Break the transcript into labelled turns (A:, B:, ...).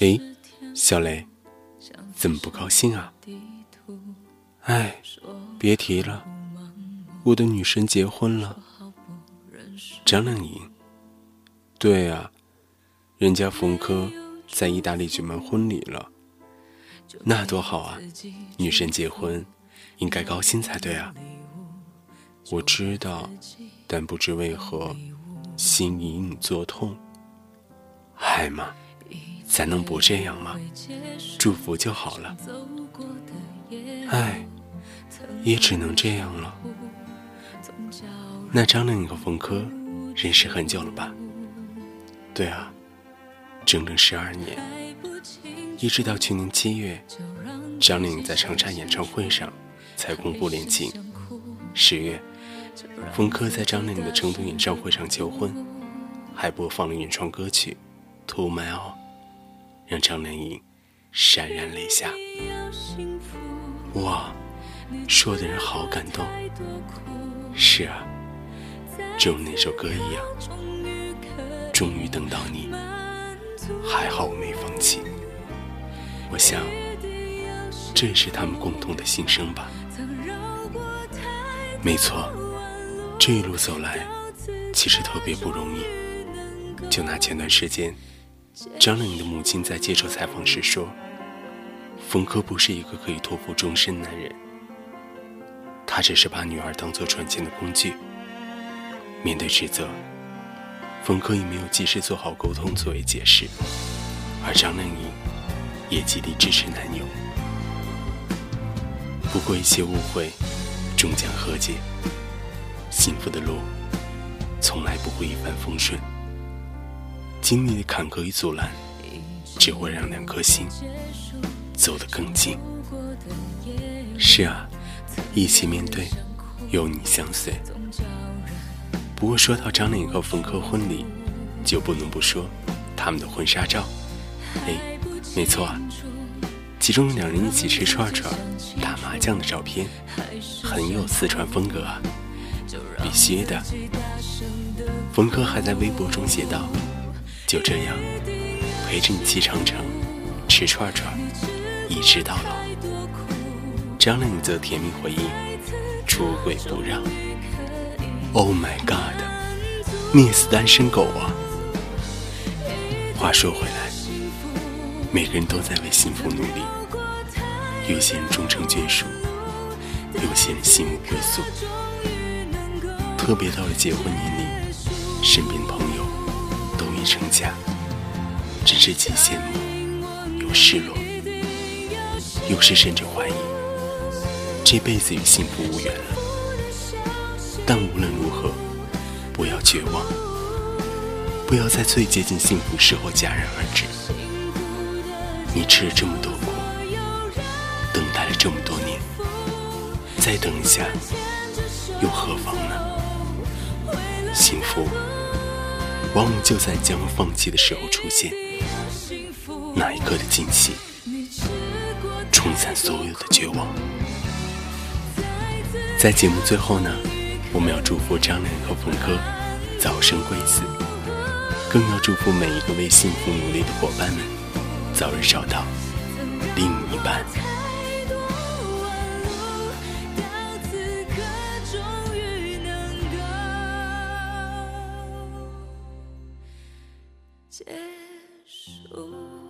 A: 诶，小雷，怎么不高兴啊？哎，别提了，我的女神结婚了。张靓颖，对啊，人家冯轲在意大利举办婚礼了，那多好啊！女神结婚，应该高兴才对啊。我知道，但不知为何，心隐隐作痛。嗨嘛，咱能不这样吗？祝福就好了。唉，也只能这样了。那张靓颖和冯轲认识很久了吧？对啊，整整十二年，一直到去年七月，张靓颖在长沙演唱会上才公布恋情。十月。冯轲在张靓颖的成都演唱会上求婚，还播放了原创歌曲《To My All》，让张靓颖潸然泪下。哇，说的人好感动。是啊，正如那首歌一样，终于等到你，还好我没放弃。我想，这也是他们共同的心声吧。没错。这一路走来，其实特别不容易。就拿前段时间，张靓颖的母亲在接受采访时说：“冯轲不是一个可以托付终身男人，他只是把女儿当做赚钱的工具。”面对指责，冯轲也没有及时做好沟通作为解释，而张靓颖也极力支持男友。不过一些误会终将和解。幸福的路从来不会一帆风顺，经历的坎坷与阻拦，只会让两颗心走得更近。是啊，一起面对，有你相随。不过说到张靓颖和冯轲婚礼，就不能不说他们的婚纱照。哎，没错啊，其中两人一起吃串串、打麻将的照片，很有四川风格啊。必须的。冯轲还在微博中写道：“就这样陪着你骑长城，吃串串，一直到老。”张靓颖则甜蜜回应：“出轨不让。”Oh my god！灭死单身狗啊！话说回来，每个人都在为幸福努力，有些人终成眷属，有些人心无归宿。特别到了结婚年龄，身边的朋成家，只是既羡慕又失落，有时甚至怀疑这辈子与幸福无缘了。但无论如何，不要绝望，不要在最接近幸福时候戛然而止。你吃了这么多苦，等待了这么多年，再等一下，又何妨呢？幸福，往往就在将要放弃的时候出现。那一刻的惊喜，冲散所有的绝望。在节目最后呢，我们要祝福张靓颖和冯轲早生贵子，更要祝福每一个为幸福努力的伙伴们早日找到另一半。
B: 结束。